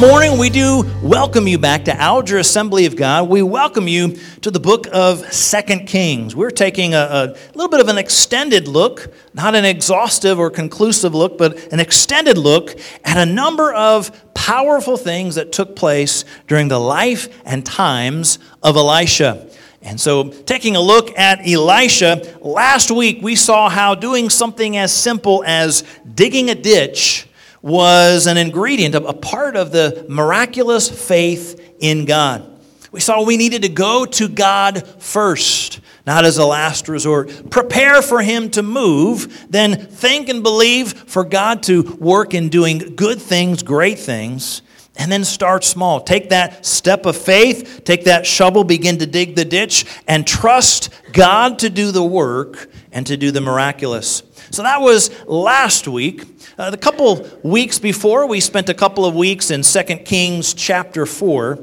morning, we do welcome you back to Alger Assembly of God. We welcome you to the book of Second Kings. We're taking a, a, little bit of an extended look, not an exhaustive or conclusive look, but an extended look at a number of powerful things that took place during the life and times of Elisha. And so, taking a look at Elisha, last week we saw how doing something as simple as digging a ditch was an ingredient, a part of the miraculous faith in God. We saw we needed to go to God first, not as a last resort. Prepare for Him to move, then think and believe for God to work in doing good things, great things, and then start small. Take that step of faith, take that shovel, begin to dig the ditch, and trust God to do the work and to do the miraculous. So that was last week. Uh, the couple weeks before, we spent a couple of weeks in 2 Kings chapter 4.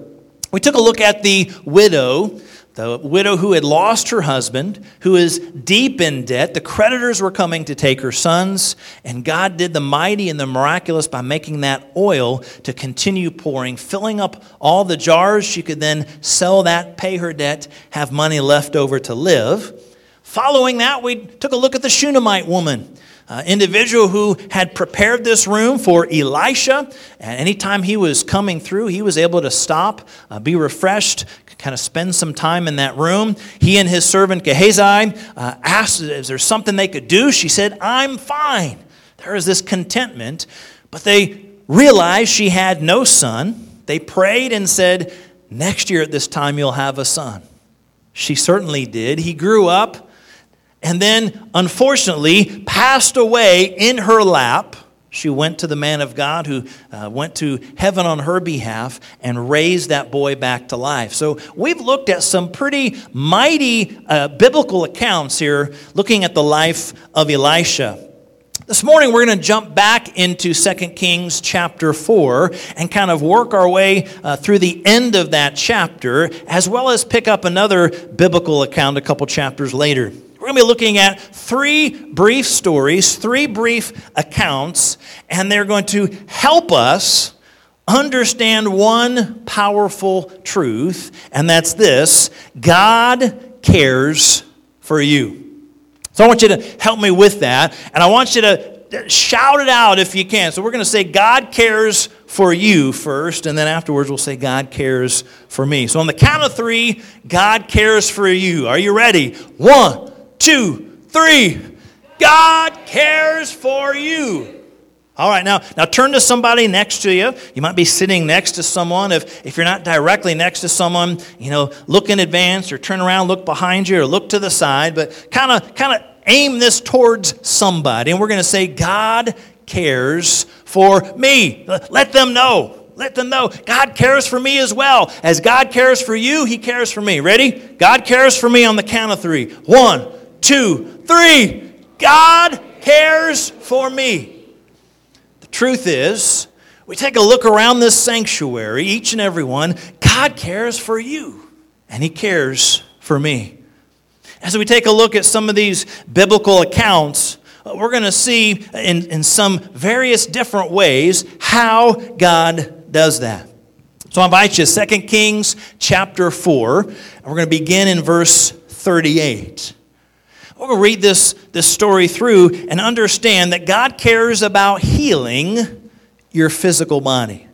We took a look at the widow, the widow who had lost her husband, who is deep in debt. The creditors were coming to take her sons, and God did the mighty and the miraculous by making that oil to continue pouring, filling up all the jars. She could then sell that, pay her debt, have money left over to live. Following that, we took a look at the Shunammite woman. Uh, individual who had prepared this room for Elisha. And anytime he was coming through, he was able to stop, uh, be refreshed, kind of spend some time in that room. He and his servant Gehazi uh, asked, Is there something they could do? She said, I'm fine. There is this contentment. But they realized she had no son. They prayed and said, Next year at this time, you'll have a son. She certainly did. He grew up and then, unfortunately, passed away in her lap. She went to the man of God who uh, went to heaven on her behalf and raised that boy back to life. So, we've looked at some pretty mighty uh, biblical accounts here, looking at the life of Elisha. This morning, we're going to jump back into 2 Kings chapter 4 and kind of work our way uh, through the end of that chapter, as well as pick up another biblical account a couple chapters later. We're going to be looking at three brief stories, three brief accounts, and they're going to help us understand one powerful truth, and that's this God cares for you. So I want you to help me with that, and I want you to shout it out if you can. So we're going to say, God cares for you first, and then afterwards we'll say, God cares for me. So on the count of three, God cares for you. Are you ready? One, two, three. God cares for you. All right, now, now turn to somebody next to you. You might be sitting next to someone. If, if you're not directly next to someone, you know, look in advance or turn around, look behind you or look to the side, but kind of kind of aim this towards somebody. And we're going to say, God cares for me. Let them know. Let them know God cares for me as well. As God cares for you, He cares for me. Ready? God cares for me on the count of three. One, two, three. God cares for me. The truth is, we take a look around this sanctuary, each and every one, God cares for you, and He cares for me. As we take a look at some of these biblical accounts, uh, we're going to see in, in some various different ways how God does that. So I invite you, 2 Kings chapter 4, and we're going to begin in verse 38. We're going to read this, this story through and understand that God cares about healing your physical body.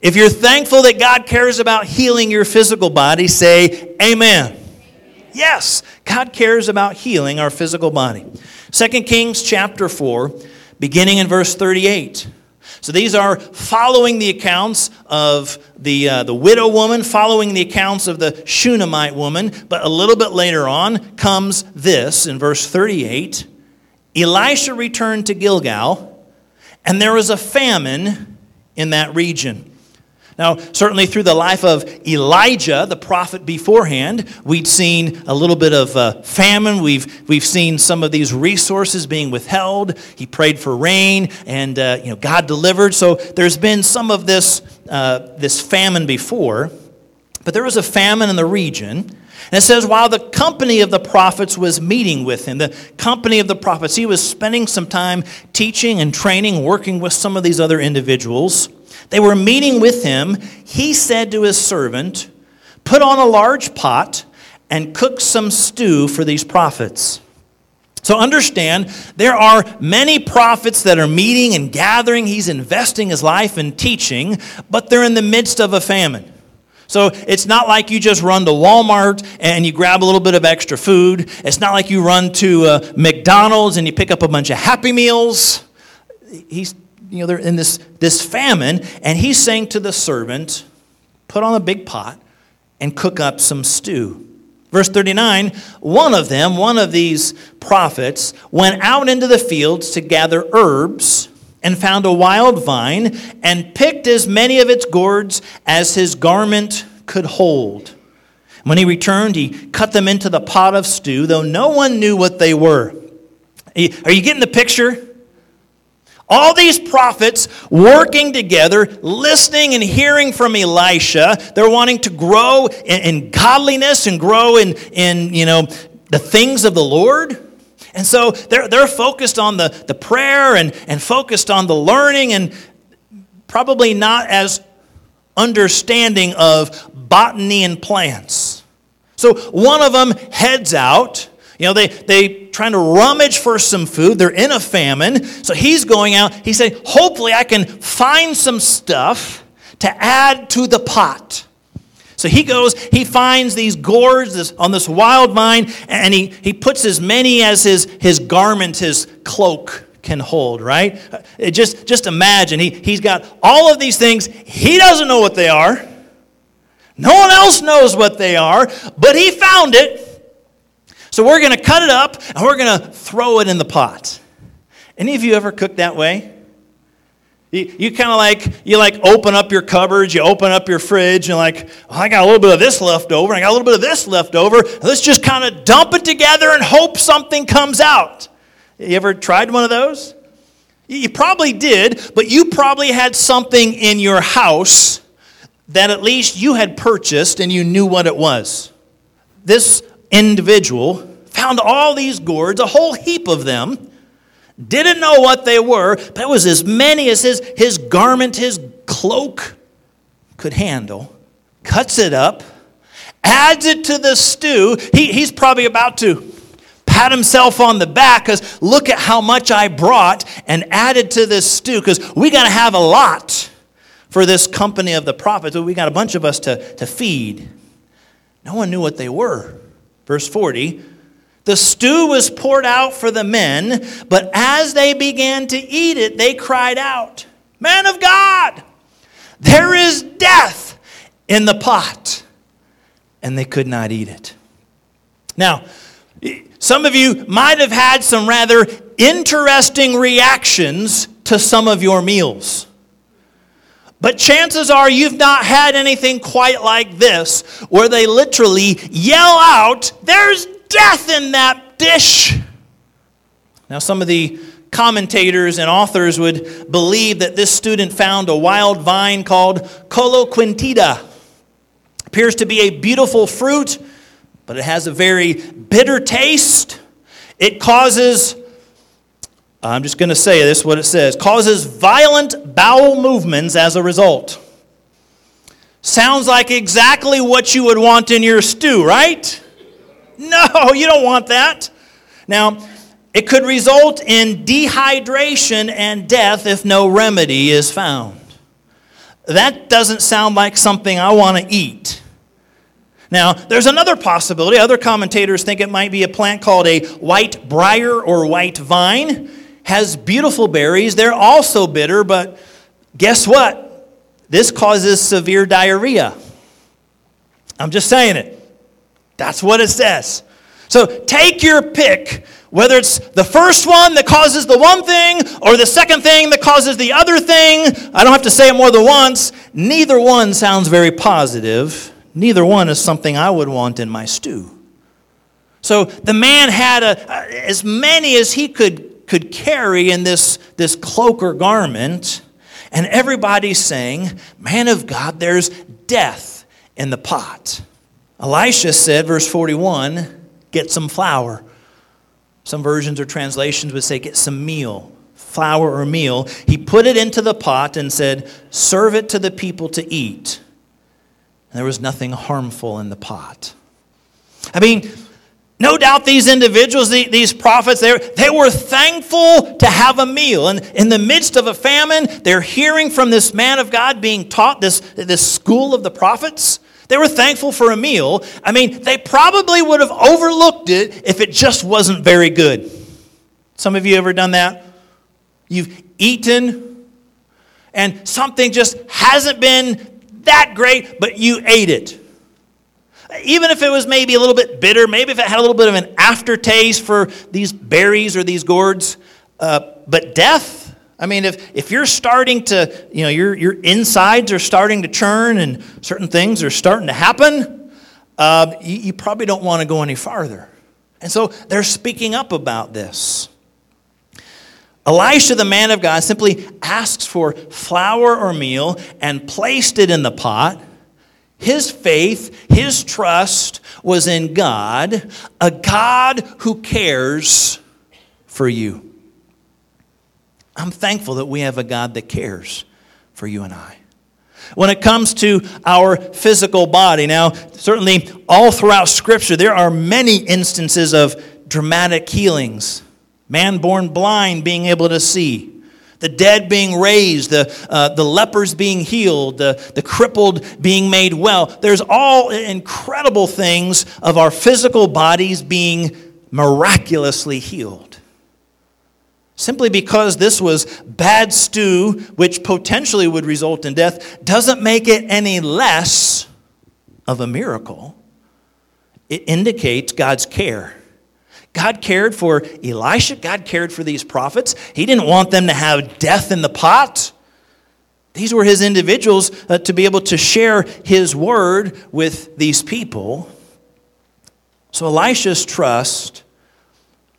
If you're thankful that God cares about healing your physical body, say amen. Yes, God cares about healing our physical body. 2 Kings chapter 4, beginning in verse 38. So these are following the accounts of the, uh, the widow woman, following the accounts of the Shunammite woman. But a little bit later on comes this in verse 38 Elisha returned to Gilgal, and there was a famine in that region. Now, certainly through the life of Elijah, the prophet beforehand, we'd seen a little bit of uh, famine. We've, we've seen some of these resources being withheld. He prayed for rain, and uh, you know, God delivered. So there's been some of this, uh, this famine before. But there was a famine in the region. And it says, while the company of the prophets was meeting with him, the company of the prophets, he was spending some time teaching and training, working with some of these other individuals. They were meeting with him, he said to his servant, Put on a large pot and cook some stew for these prophets. So understand, there are many prophets that are meeting and gathering. He's investing his life in teaching, but they're in the midst of a famine. So it's not like you just run to Walmart and you grab a little bit of extra food. It's not like you run to uh, McDonald's and you pick up a bunch of Happy Meals. He's, you know, they're in this, this famine, and he's saying to the servant, put on a big pot and cook up some stew. Verse 39 one of them, one of these prophets, went out into the fields to gather herbs and found a wild vine and picked as many of its gourds as his garment could hold. When he returned, he cut them into the pot of stew, though no one knew what they were. Are you getting the picture? All these prophets working together, listening and hearing from Elisha. They're wanting to grow in, in godliness and grow in, in you know, the things of the Lord. And so they're, they're focused on the, the prayer and, and focused on the learning and probably not as understanding of botany and plants. So one of them heads out. You know, they, they trying to rummage for some food. They're in a famine. So he's going out. He said, hopefully I can find some stuff to add to the pot. So he goes, he finds these gourds on this wild vine, and he, he puts as many as his, his garment, his cloak can hold, right? Uh, it just, just imagine, he, he's got all of these things. He doesn't know what they are. No one else knows what they are, but he found it. So we're going to cut it up and we're going to throw it in the pot. Any of you ever cook that way? You, you kind of like, you like open up your cupboards, you open up your fridge, and like, oh, I got a little bit of this left over, I got a little bit of this left over. Let's just kind of dump it together and hope something comes out. You ever tried one of those? You probably did, but you probably had something in your house that at least you had purchased and you knew what it was. This individual found all these gourds, a whole heap of them didn't know what they were, but it was as many as his, his garment, his cloak could handle. Cuts it up, adds it to the stew. He, he's probably about to pat himself on the back because look at how much I brought and added to this stew because we got to have a lot for this company of the prophets. We got a bunch of us to, to feed. No one knew what they were. Verse 40 the stew was poured out for the men, but as they began to eat it, they cried out, Man of God, there is death in the pot. And they could not eat it. Now, some of you might have had some rather interesting reactions to some of your meals. But chances are you've not had anything quite like this, where they literally yell out, There's death in that dish. Now, some of the commentators and authors would believe that this student found a wild vine called Coloquintida. Appears to be a beautiful fruit, but it has a very bitter taste. It causes, I'm just going to say this what it says, causes violent bowel movements as a result. Sounds like exactly what you would want in your stew, right? No, you don't want that. Now, it could result in dehydration and death if no remedy is found. That doesn't sound like something I want to eat. Now, there's another possibility. Other commentators think it might be a plant called a white briar or white vine. Has beautiful berries. They're also bitter, but guess what? This causes severe diarrhea. I'm just saying it. That's what it says. So take your pick, whether it's the first one that causes the one thing or the second thing that causes the other thing. I don't have to say it more than once. Neither one sounds very positive. Neither one is something I would want in my stew. So the man had a, as many as he could, could carry in this, this cloak or garment, and everybody's saying, Man of God, there's death in the pot. Elisha said, verse 41, get some flour. Some versions or translations would say, get some meal, flour or meal, he put it into the pot and said, Serve it to the people to eat. And there was nothing harmful in the pot. I mean, no doubt these individuals, these prophets, they were thankful to have a meal. And in the midst of a famine, they're hearing from this man of God being taught this, this school of the prophets. They were thankful for a meal. I mean, they probably would have overlooked it if it just wasn't very good. Some of you ever done that? You've eaten and something just hasn't been that great, but you ate it. Even if it was maybe a little bit bitter, maybe if it had a little bit of an aftertaste for these berries or these gourds. Uh, but death, I mean, if, if you're starting to, you know, your, your insides are starting to churn and certain things are starting to happen, uh, you, you probably don't want to go any farther. And so they're speaking up about this. Elisha, the man of God, simply asks for flour or meal and placed it in the pot. His faith, his trust was in God, a God who cares for you. I'm thankful that we have a God that cares for you and I. When it comes to our physical body, now, certainly all throughout Scripture, there are many instances of dramatic healings. Man born blind being able to see the dead being raised, the, uh, the lepers being healed, the, the crippled being made well. There's all incredible things of our physical bodies being miraculously healed. Simply because this was bad stew, which potentially would result in death, doesn't make it any less of a miracle. It indicates God's care God cared for Elisha. God cared for these prophets. He didn't want them to have death in the pot. These were his individuals uh, to be able to share his word with these people. So Elisha's trust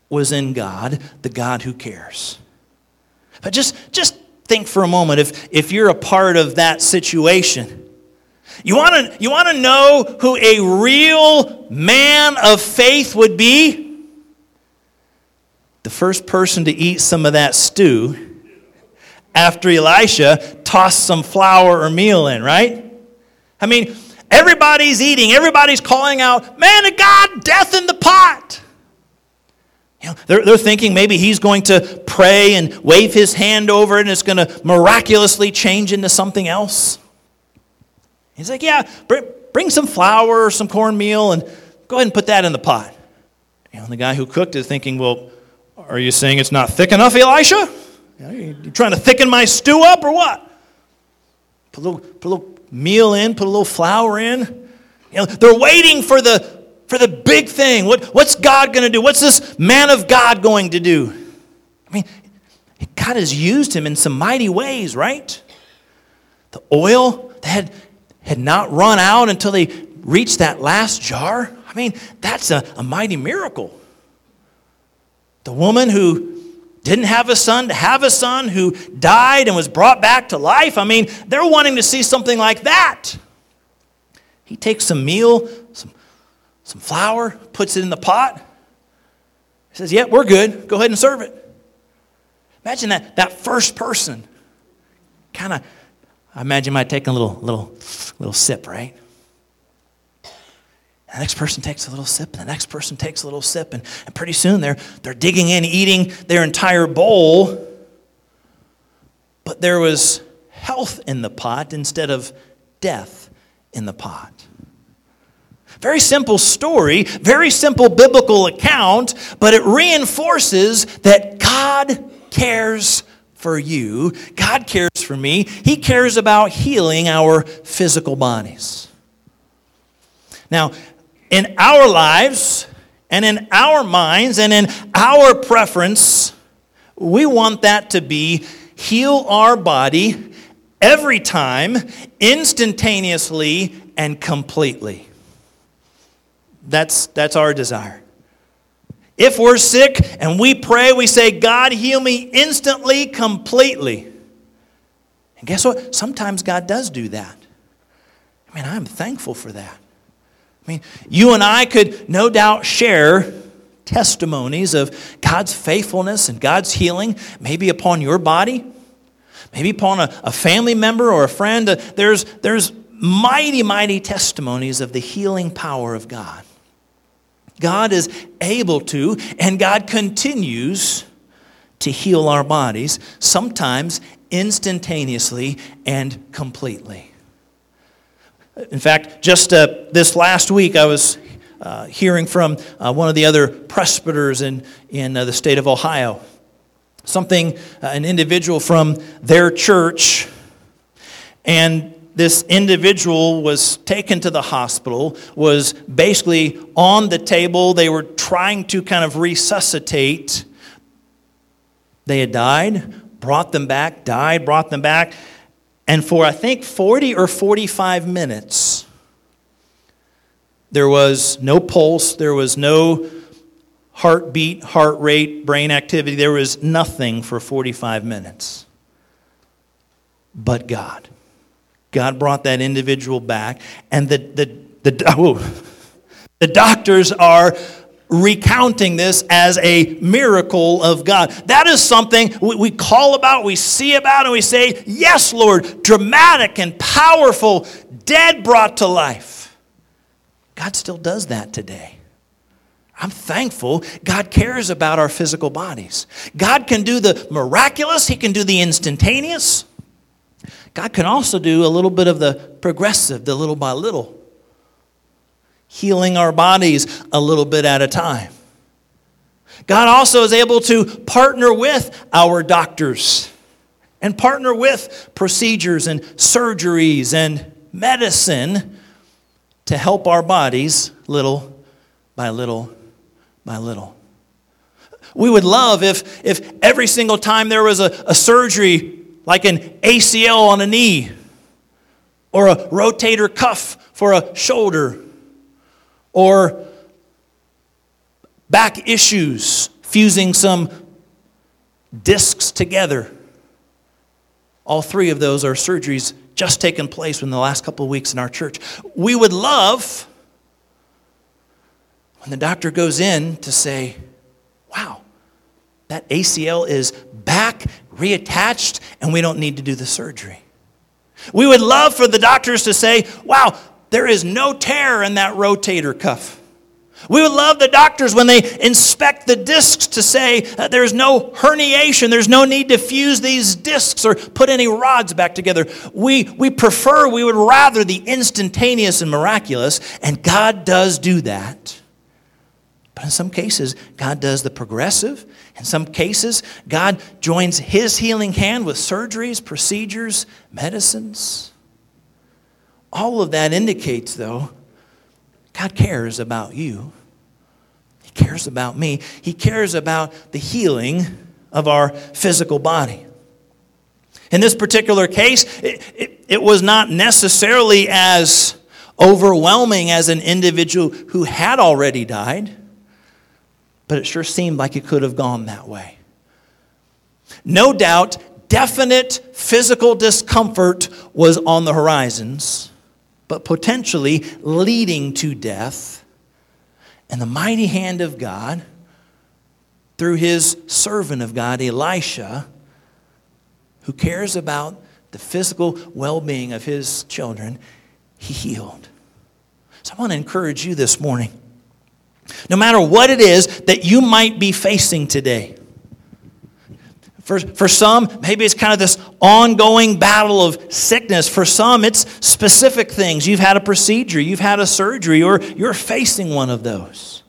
was in God, the God who cares. But just, just think for a moment if, if you're a part of that situation. You want to you want to know who a real man of faith would be? The first person to eat some of that stew after Elisha tossed some flour or meal in, right? I mean, everybody's eating, everybody's calling out, Man of God, death in the pot. You know, they're, they're thinking maybe he's going to pray and wave his hand over it and it's going to miraculously change into something else. He's like, Yeah, bring, bring some flour or some cornmeal and go ahead and put that in the pot. You know, the guy who cooked it thinking, Well, are you saying it's not thick enough, Elisha? You trying to thicken my stew up or what? Put a little, put a little meal in, put a little flour in. You know, they're waiting for the, for the big thing. What, what's God going to do? What's this man of God going to do? I mean, God has used him in some mighty ways, right? The oil that had, had not run out until they reached that last jar. I mean, that's a, a mighty miracle. The woman who didn't have a son to have a son who died and was brought back to life. I mean, they're wanting to see something like that. He takes some meal, some, some flour, puts it in the pot. He says, Yeah, we're good. Go ahead and serve it. Imagine that, that first person kind of, I imagine might take a little, little, little sip, right? The next person takes a little sip, and the next person takes a little sip, and, and pretty soon they're, they're digging in, eating their entire bowl. But there was health in the pot instead of death in the pot. Very simple story, very simple biblical account, but it reinforces that God cares for you. God cares for me. He cares about healing our physical bodies. Now, in our lives and in our minds and in our preference, we want that to be heal our body every time, instantaneously, and completely. That's, that's our desire. If we're sick and we pray, we say, God, heal me instantly, completely. And guess what? Sometimes God does do that. I mean, I'm thankful for that. I mean, you and I could no doubt share testimonies of God's faithfulness and God's healing, maybe upon your body, maybe upon a, a family member or a friend. Uh, there's, there's mighty, mighty testimonies of the healing power of God. God is able to, and God continues to heal our bodies, sometimes instantaneously and completely. In fact, just uh, this last week, I was uh, hearing from uh, one of the other presbyters in, in uh, the state of Ohio. Something, uh, an individual from their church, and this individual was taken to the hospital, was basically on the table. They were trying to kind of resuscitate. They had died, brought them back, died, brought them back. And for, I think, 40 or 45 minutes, there was no pulse, there was no heartbeat, heart rate, brain activity. There was nothing for 45 minutes. But God. God brought that individual back, and the, the, the, oh, the doctors are recounting this as a miracle of God. That is something we call about, we see about, and we say, Yes, Lord, dramatic and powerful, dead brought to life. God still does that today. I'm thankful God cares about our physical bodies. God can do the miraculous, He can do the instantaneous. God can also do a little bit of the progressive, the little by little, healing our bodies a little bit at a time. God also is able to partner with our doctors and partner with procedures and surgeries and medicine to help our bodies little by little by little. We would love if, if every single time there was a, a surgery like an ACL on a knee or a rotator cuff for a shoulder or back issues, fusing some discs together. All three of those are surgeries just taken place in the last couple of weeks in our church. We would love when the doctor goes in to say, wow, that ACL is back reattached, and we don't need to do the surgery. We would love for the doctors to say, wow, there is no tear in that rotator cuff. We would love the doctors when they inspect the discs to say that there's no herniation, there's no need to fuse these discs or put any rods back together. We, we prefer, we would rather the instantaneous and miraculous, and God does do that. But in some cases, God does the progressive. In some cases, God joins His healing hand with surgeries, procedures, medicines. All of that indicates, though, God cares about you. He cares about me. He cares about the healing of our physical body. In this particular case, it, it, it was not necessarily as overwhelming as an individual who had already died but it sure seemed like it could have gone that way. No doubt, definite physical discomfort was on the horizons, but potentially leading to death. And the mighty hand of God, through his servant of God, Elisha, who cares about the physical well being of his children, he healed. So I want to encourage you this morning no matter what it is that you might be facing today. For, for some, maybe it's kind of this ongoing battle of sickness. For some, it's specific things. You've had a procedure, you've had a surgery, or you're facing one of those.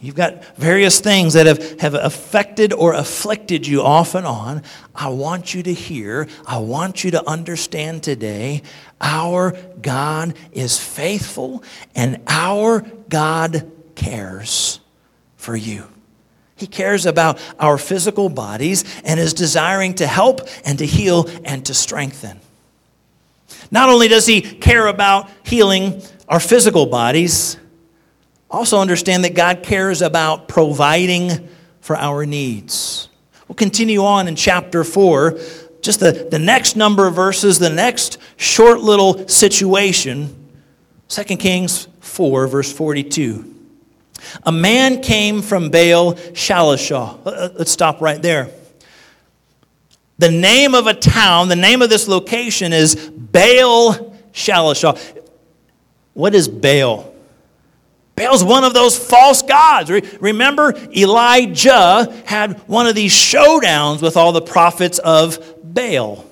You've got various things that have, have affected or afflicted you off and on. I want you to hear, I want you to understand today our God is faithful and our God cares for you. He cares about our physical bodies and is desiring to help and to heal and to strengthen. Not only does He care about healing our physical bodies, also understand that God cares about providing for our needs. We'll continue on in chapter 4 just the, the next number of verses, the next short little situation, 2 Kings 4, verse 42. A man came from Baal Shalishah. Uh, uh, let's stop right there. The name of a town, the name of this location is Baal Shalishah. What is Baal? Baal's one of those false gods. Remember, Elijah had one of these showdowns with all the prophets of Baal.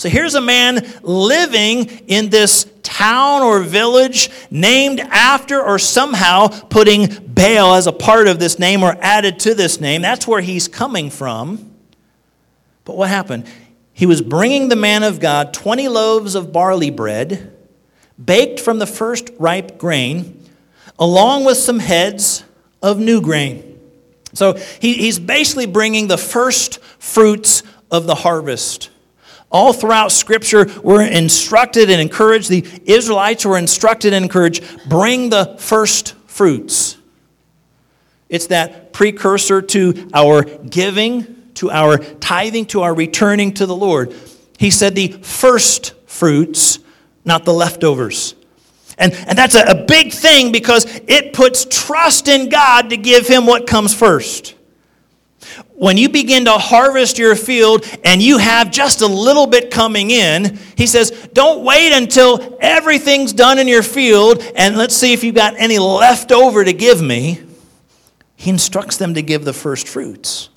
So here's a man living in this town or village named after or somehow putting Baal as a part of this name or added to this name. That's where he's coming from. But what happened? He was bringing the man of God 20 loaves of barley bread, baked from the first ripe grain along with some heads of new grain. So he, he's basically bringing the first fruits of the harvest. All throughout Scripture, we're instructed and encouraged, the Israelites were instructed and encouraged, bring the first fruits. It's that precursor to our giving, to our tithing, to our returning to the Lord. He said the first fruits, not the leftovers. And, and that's a, a big thing because it puts trust in God to give him what comes first. When you begin to harvest your field and you have just a little bit coming in, he says, don't wait until everything's done in your field and let's see if you've got any left over to give me. He instructs them to give the first fruits.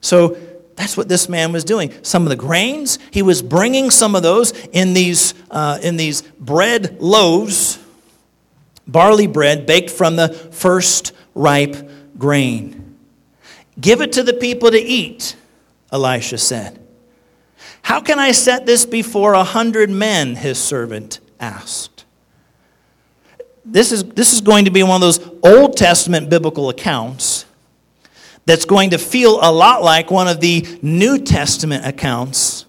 So that's what this man was doing. Some of the grains, he was bringing some of those in these, uh, in these bread loaves, barley bread baked from the first ripe grain. Give it to the people to eat, Elisha said. How can I set this before a hundred men? His servant asked. This is, this is going to be one of those Old Testament biblical accounts that's going to feel a lot like one of the New Testament accounts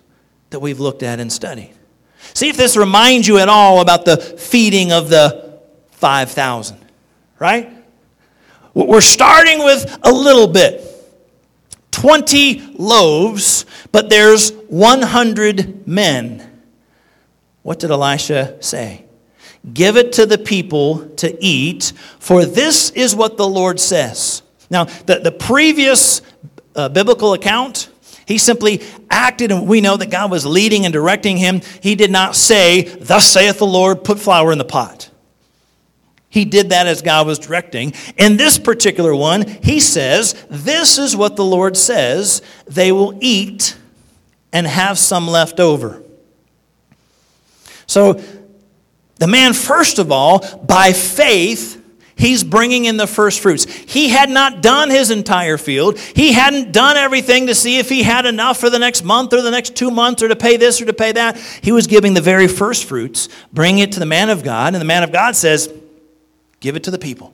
that we've looked at and studied. See if this reminds you at all about the feeding of the 5,000, right? We're starting with a little bit 20 loaves, but there's 100 men. What did Elisha say? Give it to the people to eat, for this is what the Lord says. Now, the, the previous uh, biblical account, he simply acted, and we know that God was leading and directing him. He did not say, Thus saith the Lord, put flour in the pot. He did that as God was directing. In this particular one, he says, This is what the Lord says they will eat and have some left over. So, the man, first of all, by faith, He's bringing in the first fruits. He had not done his entire field. He hadn't done everything to see if he had enough for the next month or the next two months or to pay this or to pay that. He was giving the very first fruits, bringing it to the man of God, and the man of God says, Give it to the people.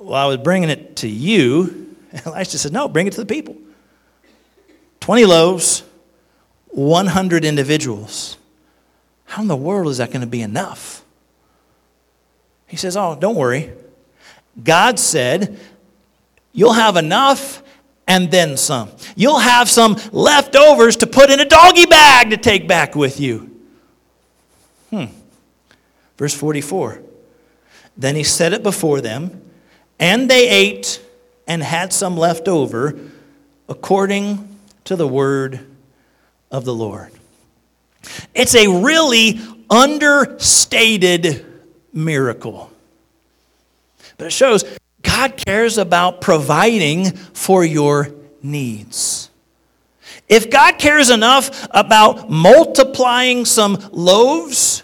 Well, I was bringing it to you. Elisha said, No, bring it to the people. 20 loaves, 100 individuals. How in the world is that going to be enough? He says, Oh, don't worry. God said, You'll have enough and then some. You'll have some leftovers to put in a doggy bag to take back with you. Hmm. Verse 44. Then he set it before them, and they ate and had some left over according to the word of the Lord. It's a really understated miracle. But it shows God cares about providing for your needs. If God cares enough about multiplying some loaves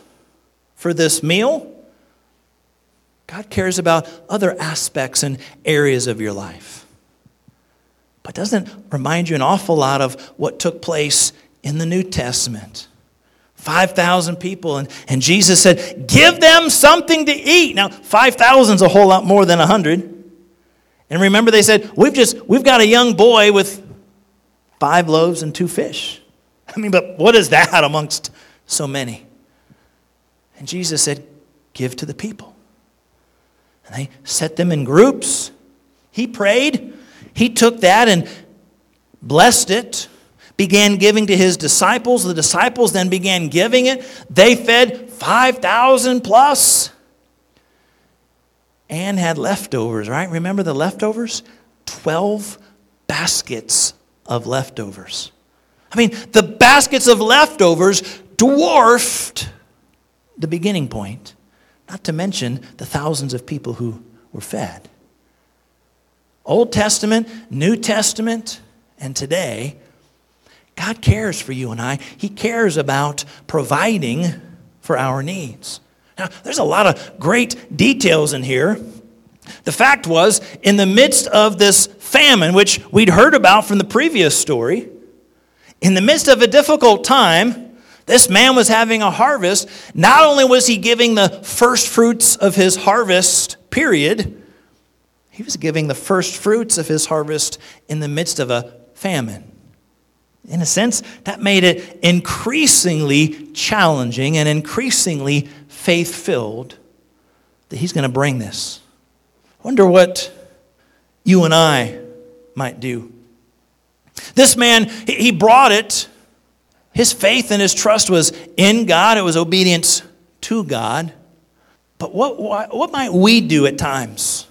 for this meal, God cares about other aspects and areas of your life. But doesn't remind you an awful lot of what took place in the New Testament. 5,000 people. And, and Jesus said, Give them something to eat. Now, 5,000 is a whole lot more than 100. And remember, they said, We've just, we've got a young boy with five loaves and two fish. I mean, but what is that amongst so many? And Jesus said, Give to the people. And they set them in groups. He prayed. He took that and blessed it began giving to his disciples. The disciples then began giving it. They fed 5,000 and had leftovers, right? Remember the leftovers? 12 baskets of leftovers. I mean, the baskets of leftovers dwarfed the beginning point, not to mention the thousands of people who were fed. Old Testament, New Testament, and today, God cares for you and I. He cares about providing for our needs. Now, there's a lot of great details in here. The fact was, in the midst of this famine, which we'd heard about from the previous story, in the midst of a difficult time, this man was having a harvest. Not only was he giving the first fruits of his harvest, period, he was giving the first fruits of his harvest in the midst of a famine. In a sense, that made it increasingly challenging and increasingly faith filled that he's going to bring this. Wonder what you and I might do. This man, he brought it. His faith and his trust was in God, it was obedience to God. But what, what, might we do at times?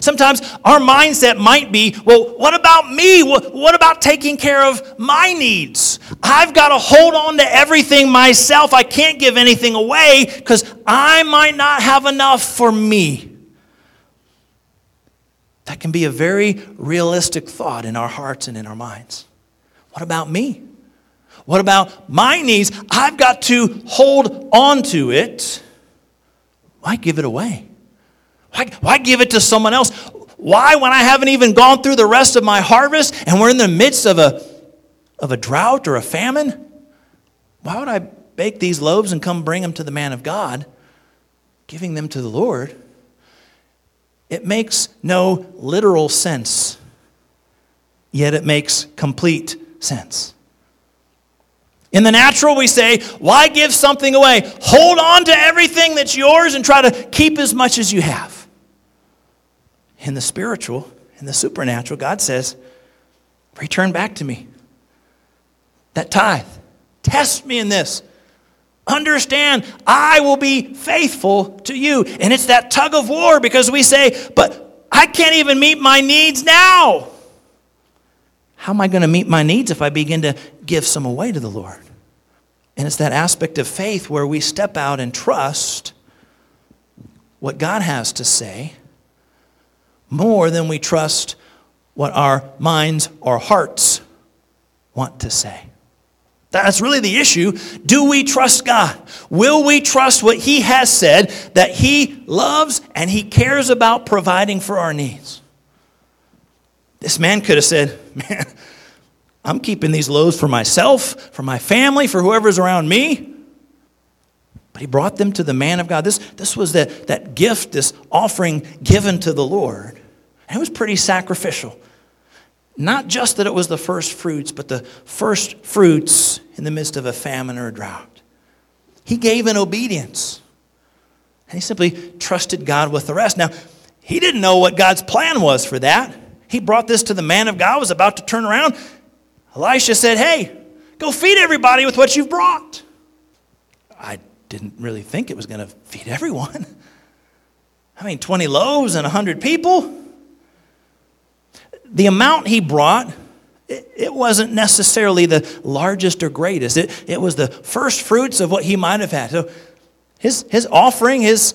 Sometimes our mindset might be, well, what about me? What about taking care of my needs? I've got to hold on to everything myself. I can't give anything away because I might not have enough for me. That can be a very realistic thought in our hearts and in our minds. What about me? What about my needs? I've got to hold on to it. Why give it away? Why, why give it to someone else? Why, when I haven't even gone through the rest of my harvest and we're in the midst of a, of a drought or a famine, why would I bake these loaves and come bring them to the man of God, giving them to the Lord? It makes no literal sense, yet it makes complete sense. In the natural, we say, why give something away? Hold on to everything that's yours and try to keep as much as you have in the spiritual, in the supernatural, God says, Return back to me. That tithe. Test me in this. Understand, I will be faithful to you. And it's that tug of war because we say, But I can't even meet my needs now. How am I going to meet my needs if I begin to give some away to the Lord? And it's that aspect of faith where we step out and trust what God has to say more than we trust what our minds or hearts want to say. That's really the issue. Do we trust God? Will we trust what He has said that He loves and He cares about providing for our needs? This man could have said, Man, I'm keeping these loaves for myself, for my family, for whoever's around me. But he brought them to the man of God. This, this was that, that gift, this offering given to the Lord. And it was pretty sacrificial. Not just that it was the first fruits, but the first fruits in the midst of a famine or a drought. He gave in obedience. And he simply trusted God with the rest. Now, he didn't know what God's plan was for that. He brought this to the man of God, was about to turn around. Elisha said, Hey, go feed everybody with what you've brought. I didn't really think it was going to feed everyone. I mean, 20 loaves and 100 people. The amount he brought, it, wasn't necessarily the largest or greatest. It, it was the first fruits of what he might have had. So his, his offering, his,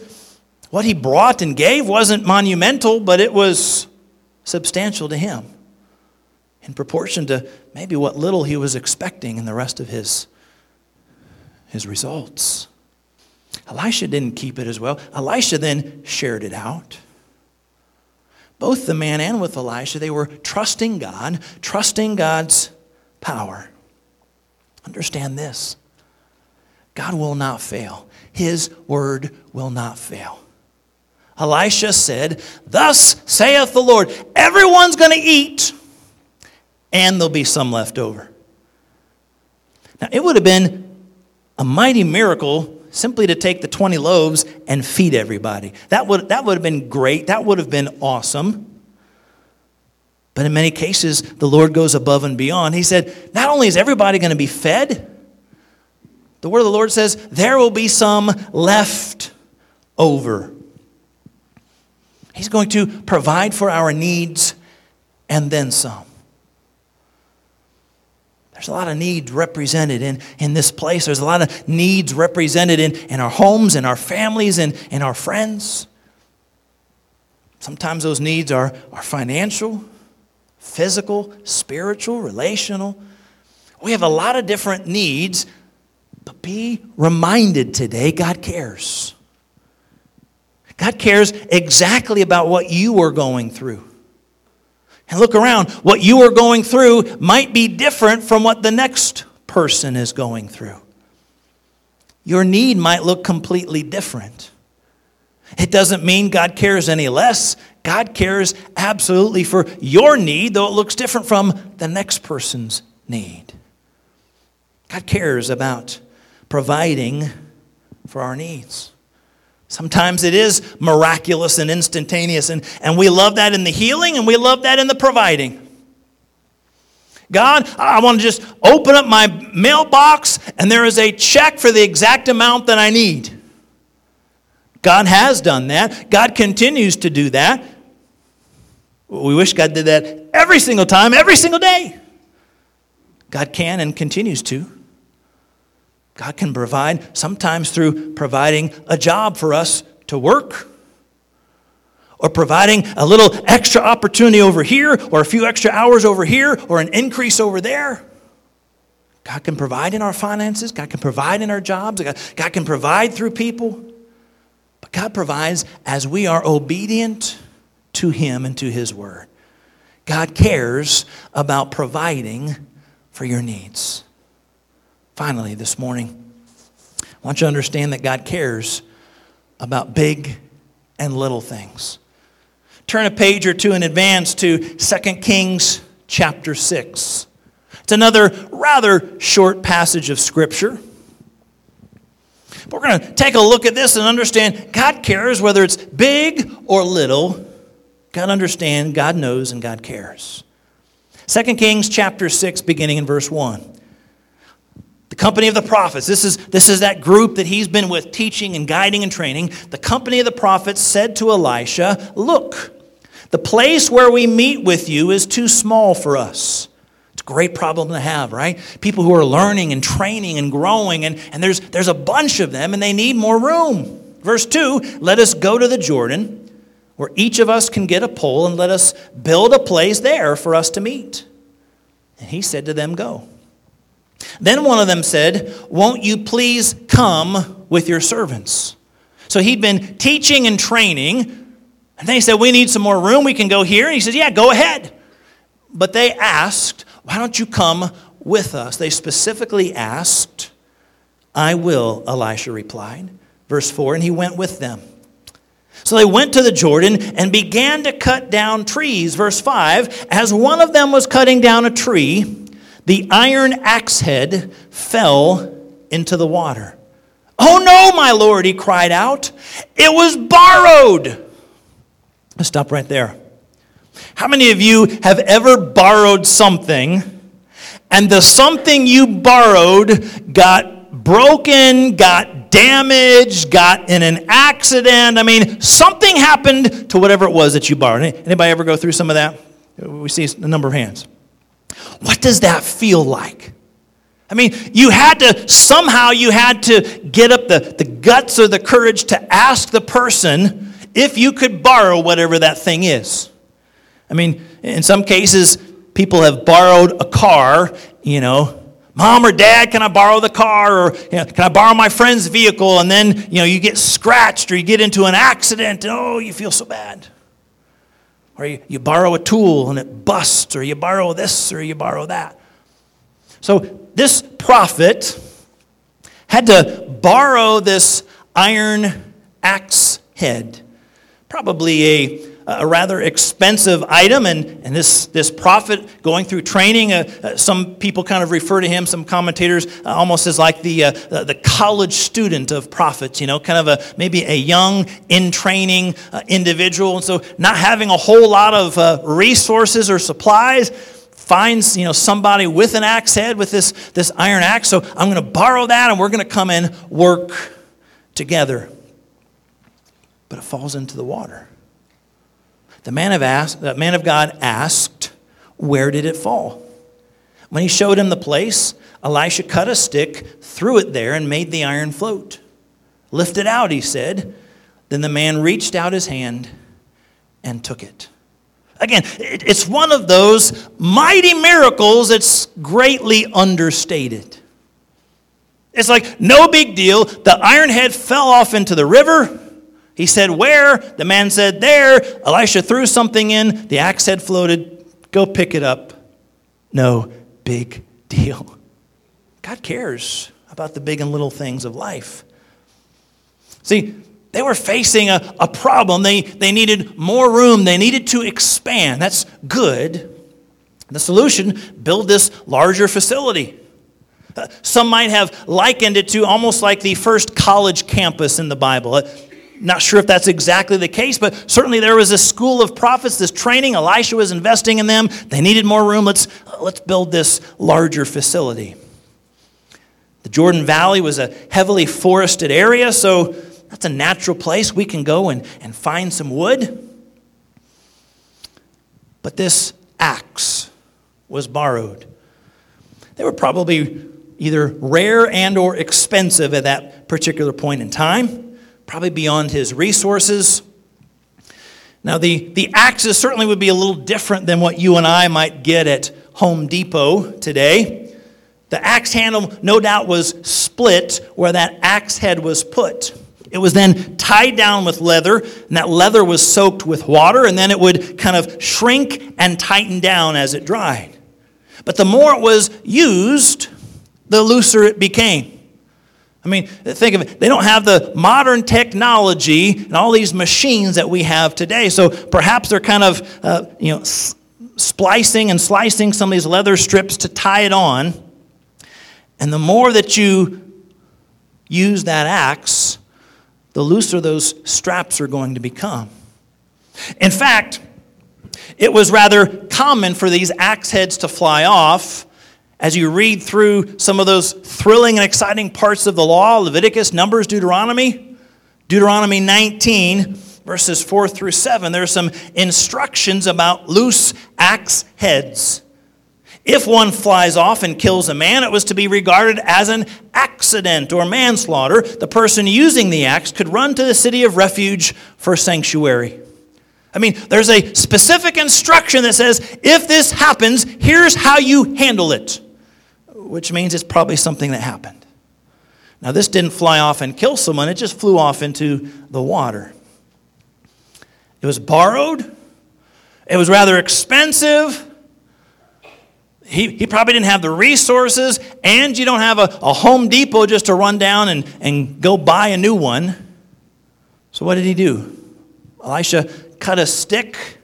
what he brought and gave wasn't monumental, but it was substantial to him in proportion to maybe what little he was expecting in the rest of his, his results. Elisha didn't keep it as well. Elisha then shared it out. Both the man and with Elisha, they were trusting God, trusting God's power. Understand this God will not fail, His word will not fail. Elisha said, Thus saith the Lord, everyone's going to eat, and there'll be some left over. Now, it would have been a mighty miracle simply to take the 20 loaves and feed everybody. That would, that would have been great. That would have been awesome. But in many cases, the Lord goes above and beyond. He said, Not only is everybody going to be fed, the word of the Lord says, there will be some left over. He's going to provide for our needs and then some. There's a lot of needs represented in, in this place. There's a lot of needs represented in, in our homes, in our families, and in our friends. Sometimes those needs are, are financial, physical, spiritual, relational. We have a lot of different needs, but be reminded today God cares. God cares exactly about what you are going through. And look around. What you are going through might be different from what the next person is going through. Your need might look completely different. It doesn't mean God cares any less. God cares absolutely for your need, though it looks different from the next person's need. God cares about providing for our needs. Sometimes it is miraculous and instantaneous, and, and we love that in the healing and we love that in the providing. God, I want to just open up my mailbox and there is a check for the exact amount that I need. God has done that. God continues to do that. We wish God did that every single time, every single day. God can and continues to. God can provide, sometimes through providing a job for us to work, or providing a little extra opportunity over here, or a few extra hours over here, or an increase over there. God can provide in our finances, God can provide in our jobs, God can provide through people. But God provides as we are obedient to Him and to His Word. God cares about providing for your needs. Finally, this morning, I want you to understand that God cares about big and little things. Turn a page or two in advance to 2 Kings chapter 6. It's another rather short passage of Scripture. We're going to take a look at this and understand God cares whether it's big or little. God understands, God knows, and God cares. 2 Kings chapter 6, beginning in verse 1 the company of the prophets. This is, this is that group that he's been with, teaching and guiding and training. The company of the prophets said to Elisha, Look, the place where we meet with you is too small for us. It's a great problem to have, right? People who are learning and training and growing, and, and there's, there's a bunch of them, and they need more room. Verse 2 Let us go to the Jordan, where each of us can get a pole, and let us build a place there for us to meet. And he said to them, Go. Then one of them said, Won't you please come with your servants? So he'd been teaching and training. And then he said, We need some more room. We can go here. And he said, Yeah, go ahead. But they asked, Why don't you come with us? They specifically asked, I will, Elisha replied. Verse 4 And he went with them. So they went to the Jordan and began to cut down trees. Verse 5 As one of them was cutting down a tree, the iron axe head fell into the water. Oh no, my lord, he cried out. It was borrowed. Let's stop right there. How many of you have ever borrowed something and the something you borrowed got broken, got damaged, got in an accident? I mean, something happened to whatever it was that you borrowed. Anybody ever go through some of that? We see a number of hands. What does that feel like? I mean, you had to, somehow, you had to get up the, the guts or the courage to ask the person if you could borrow whatever that thing is. I mean, in some cases, people have borrowed a car, you know, Mom or dad, can I borrow the car? Or you know, can I borrow my friend's vehicle? And then, you know, you get scratched or you get into an accident and oh, you feel so bad. Or you, you borrow a tool and it busts, or you borrow this, or you borrow that. So this prophet had to borrow this iron axe head, probably a a rather expensive item. And, and this, this prophet going through training, uh, uh, some people kind of refer to him, some commentators, uh, almost as like the, uh, the college student of prophets, you know, kind of a maybe a young, in training uh, individual. And so not having a whole lot of uh, resources or supplies finds you know somebody with an axe head with this, this iron axe so i'm going to borrow that and we're going to come and work together but it falls into the water The man of, the man of God asked, Where did it fall? When he showed him the place, Elisha cut a stick, threw it there, and made the iron float. Lift it out, he said. Then the man reached out his hand and took it. Again, it's one of those mighty miracles that's greatly understated. It's like no big deal. The iron head fell off into the river. He said, Where? The man said, There. Elisha threw something in. The axe head floated. Go pick it up. No big deal. God cares about the big and little things of life. See, they were facing a, a problem. They, they needed more room, they needed to expand. That's good. The solution build this larger facility. Uh, some might have likened it to almost like the first college campus in the Bible. Not sure if that's exactly the case, but certainly there was a school of prophets, this training. Elisha was investing in them. They needed more room. Let's, let's build this larger facility. The Jordan Valley was a heavily forested area, so that's a natural place. We can go and, and find some wood. But this axe was borrowed. They were probably either rare and or expensive at that particular point in time, probably beyond his resources. Now, the, the axes certainly would be a little different than what you and I might get at Home Depot today. The axe handle, no doubt, was split where that axe head was put. It was then tied down with leather, and that leather was soaked with water, and then it would kind of shrink and tighten down as it dried. But the more it was used, the looser it became. I mean, think of it. They don't have the modern technology and all these machines that we have today. So perhaps they're kind of, uh, you know, s- splicing and slicing some of these leather strips to tie it on. And the more that you use that axe, the looser those straps are going to become. In fact, it was rather common for these axe heads to fly off as you read through some of those thrilling and exciting parts of the law Leviticus, Numbers, Deuteronomy, Deuteronomy 19, verses 4 through 7, there are some instructions about loose axe heads. If one flies off and kills a man, it was to be regarded as an accident or manslaughter. The person using the axe could run to the city of refuge for sanctuary. I mean, there's a specific instruction that says if this happens, here's how you handle it which means it's probably something that happened. Now, this didn't fly off and kill someone, it just flew off into the water. It was borrowed, it was rather expensive. He, he probably didn't have the resources, and you don't have a, a Home Depot just to run down and, and go buy a new one. So, what did he do? Elisha cut a stick,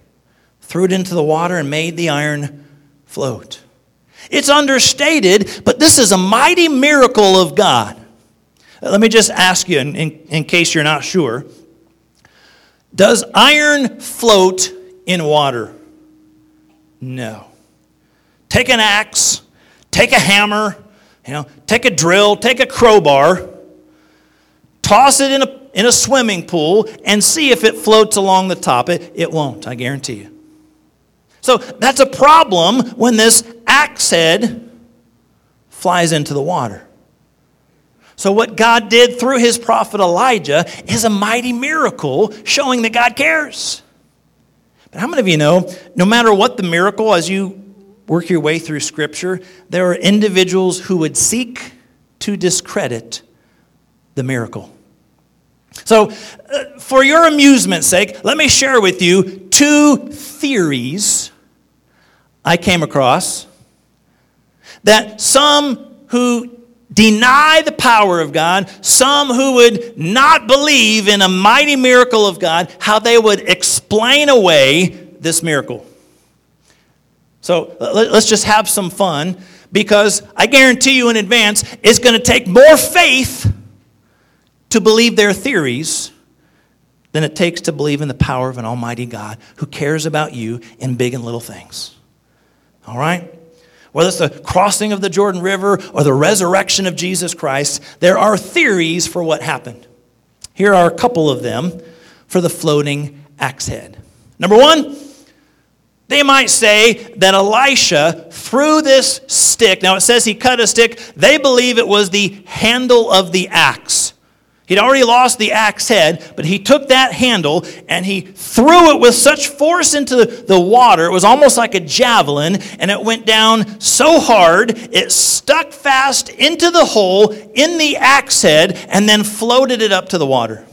threw it into the water, and made the iron float. It's understated, but this is a mighty miracle of God. Let me just ask you, in, in, in case you're not sure Does iron float in water? No. Take an axe, take a hammer, you know, take a drill, take a crowbar, toss it in a, in a swimming pool, and see if it floats along the top. It, it won't, I guarantee you. So that's a problem when this axe head flies into the water. So, what God did through his prophet Elijah is a mighty miracle showing that God cares. But how many of you know, no matter what the miracle, as you work your way through Scripture, there are individuals who would seek to discredit the miracle. So, uh, for your amusement's sake, let me share with you two theories I came across that some who deny the power of God, some who would not believe in a mighty miracle of God, how they would explain away this miracle. So let's just have some fun because I guarantee you in advance it's going to take more faith to believe their theories than it takes to believe in the power of an almighty God who cares about you in big and little things. All right? Whether it's the crossing of the Jordan River or the resurrection of Jesus Christ, there are theories for what happened. Here are a couple of them for the floating axe head. Number one, they might say that Elisha threw this stick. Now it says he cut a stick. They believe it was the handle of the axe. He'd already lost the axe head, but he took that handle and he threw it with such force into the water. It was almost like a javelin, and it went down so hard, it stuck fast into the hole in the axe head and then floated it up to the water.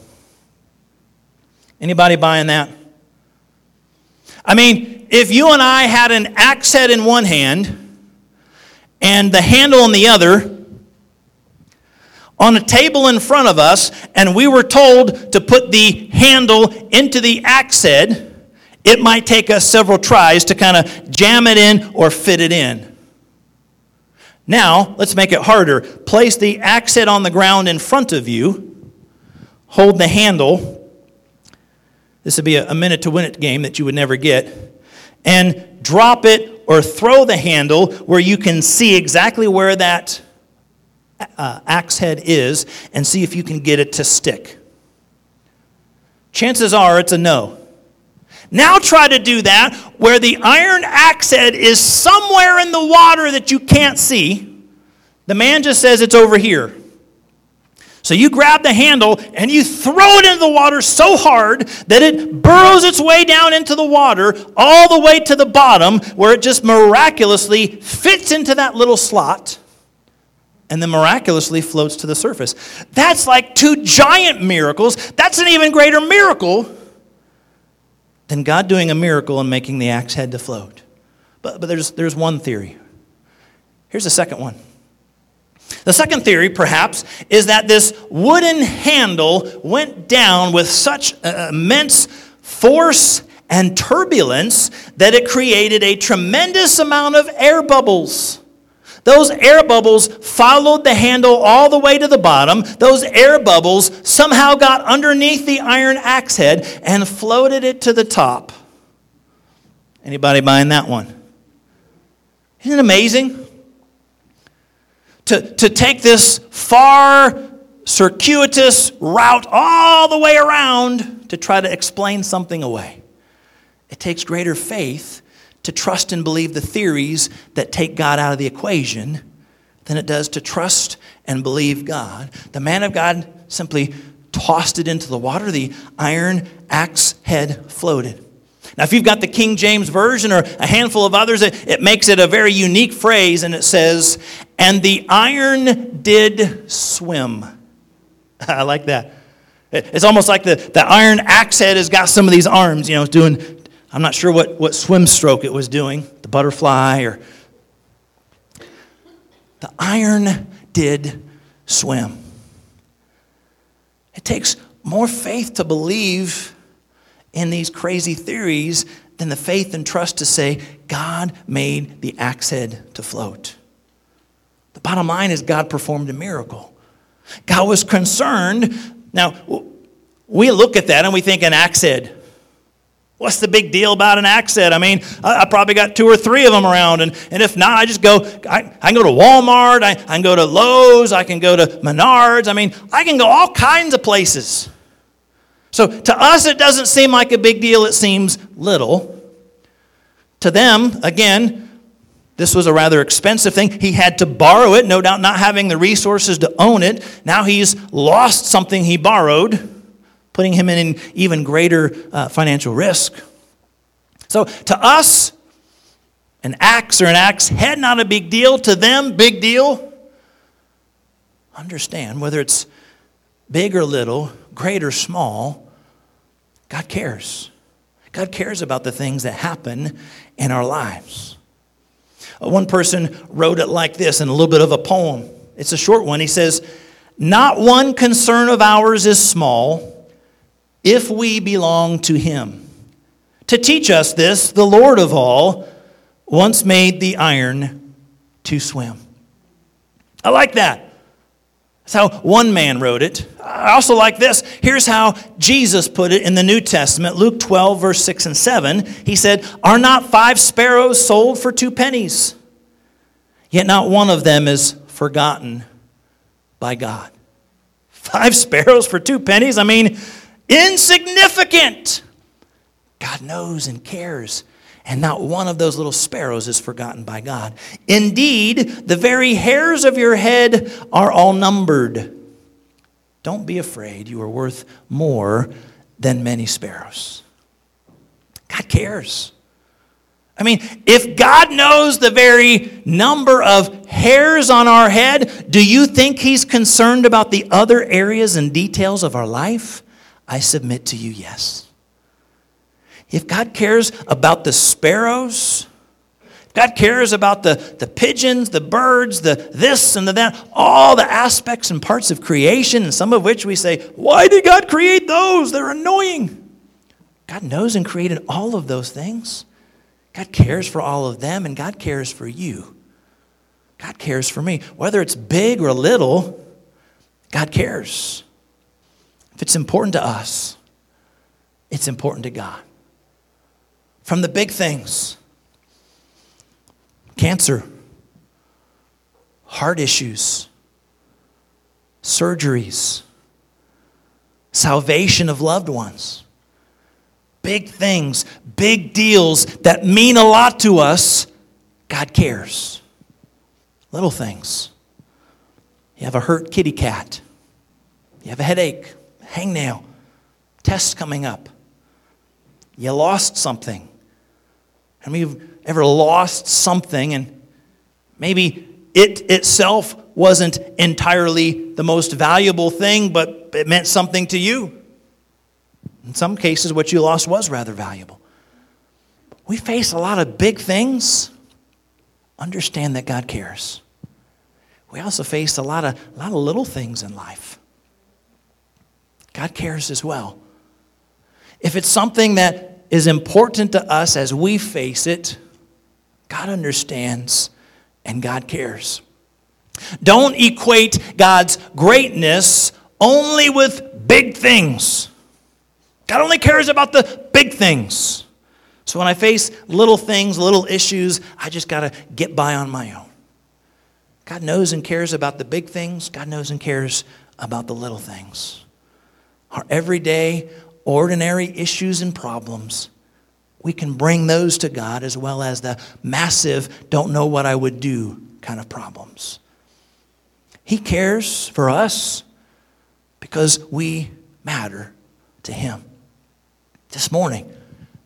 Anybody buying that? I mean, if you and I had an axe head in one hand and the handle in the other, on a table in front of us and we were told to put the handle into the axe head, it might take us several tries to kind of jam it in or fit it in. Now, let's make it harder. Place the axe head on the ground in front of you, hold the handle. This would be a minute to win it game that you would never get. And drop it or throw the handle where you can see exactly where that uh, axe head is and see if you can get it to stick. Chances are it's a no. Now try to do that where the iron axe head is somewhere in the water that you can't see. The man just says it's over here. So you grab the handle and you throw it into the water so hard that it burrows its way down into the water all the way to the bottom where it just miraculously fits into that little slot and then miraculously floats to the surface. That's like two giant miracles. That's an even greater miracle than God doing a miracle and making the axe head to float. But, but there's, there's one theory. Here's the second one. The second theory, perhaps, is that this wooden handle went down with such uh, immense force and turbulence that it created a tremendous amount of air bubbles. Those air bubbles followed the handle all the way to the bottom. Those air bubbles somehow got underneath the iron axe head and floated it to the top. Anybody buying that one? Isn't it amazing? To, to take this far, circuitous route all the way around to try to explain something away. It takes greater faith to trust and believe the theories that take God out of the equation than it does to trust and believe God. The man of God simply tossed it into the water. The iron axe head floated. Now, if you've got the King James Version or a handful of others, it, it makes it a very unique phrase, and it says, And the iron did swim. I like that. It's almost like the, the iron axe head has got some of these arms, you know, doing I'm not sure what, what swim stroke it was doing, the butterfly or. The iron did swim. It takes more faith to believe in these crazy theories than the faith and trust to say, God made the axe head to float. The bottom line is, God performed a miracle. God was concerned. Now, we look at that and we think an axe head. What's the big deal about an accent? I mean, I, I, probably got two or three of them around, and, and if not, I just go, I, I can go to Walmart, I, I can go to Lowe's, I can go to Menards. I mean, I can go all kinds of places. So to us, it doesn't seem like a big deal, it seems little. To them, again, this was a rather expensive thing. He had to borrow it, no doubt not having the resources to own it. Now he's lost something he borrowed putting him in even greater uh, financial risk. So to us, an axe or an axe head, not a big deal. To them, big deal. Understand whether it's big or little, great or small, God cares. God cares about the things that happen in our lives. Uh, one person wrote it like this in a little bit of a poem. It's a short one. He says, Not one concern of ours is small if we belong to Him. To teach us this, the Lord of all once made the iron to swim. I like that. That's how one man wrote it. I also like this. Here's how Jesus put it in the New Testament Luke 12, verse 6 and 7. He said, Are not five sparrows sold for two pennies? Yet not one of them is forgotten by God. Five sparrows for two pennies? I mean, insignificant. God knows and cares. And not one of those little sparrows is forgotten by God. Indeed, the very hairs of your head are all numbered. Don't be afraid. You are worth more than many sparrows. God cares. I mean, if God knows the very number of hairs on our head, do you think He's concerned about the other areas and details of our life? I submit to you, yes. If God cares about the sparrows, God cares about the, the pigeons, the birds, the this and the that, all the aspects and parts of creation, and some of which we say, why did God create those? They're annoying. God knows and created all of those things. God cares for all of them, and God cares for you. God cares for me. Whether it's big or little, God cares. If it's important to us, it's important to God. From the big things cancer, heart issues, surgeries, salvation of loved ones big things, big deals that mean a lot to us, God cares. Little things. You have a hurt kitty cat. You have a headache, hangnail, test coming up. You lost something. Have you ever lost something and maybe it itself wasn't entirely the most valuable thing, but it meant something to you? In some cases, what you lost was rather valuable. We face a lot of big things. Understand that God cares. We also face a lot of, a lot of little things in life. God cares as well. If it's something that is important to us as we face it, God understands and God cares. Don't equate God's greatness only with big things. God only cares about the big things. So when I face little things, little issues, I just got to get by on my own. God knows and cares about the big things. God knows and cares about the little things. Our everyday, ordinary issues and problems, we can bring those to God as well as the massive, don't know what I would do kind of problems. He cares for us because we matter to Him this morning,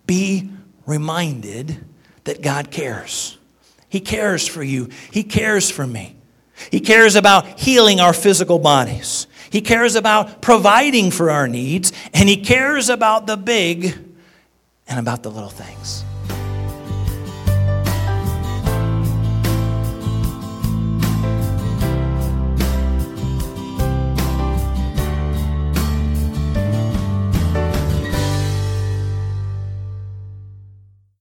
be reminded that God cares. He cares for you, He cares for me. He cares about healing our physical bodies. He cares about providing for our needs, and He cares about the big and about the little things.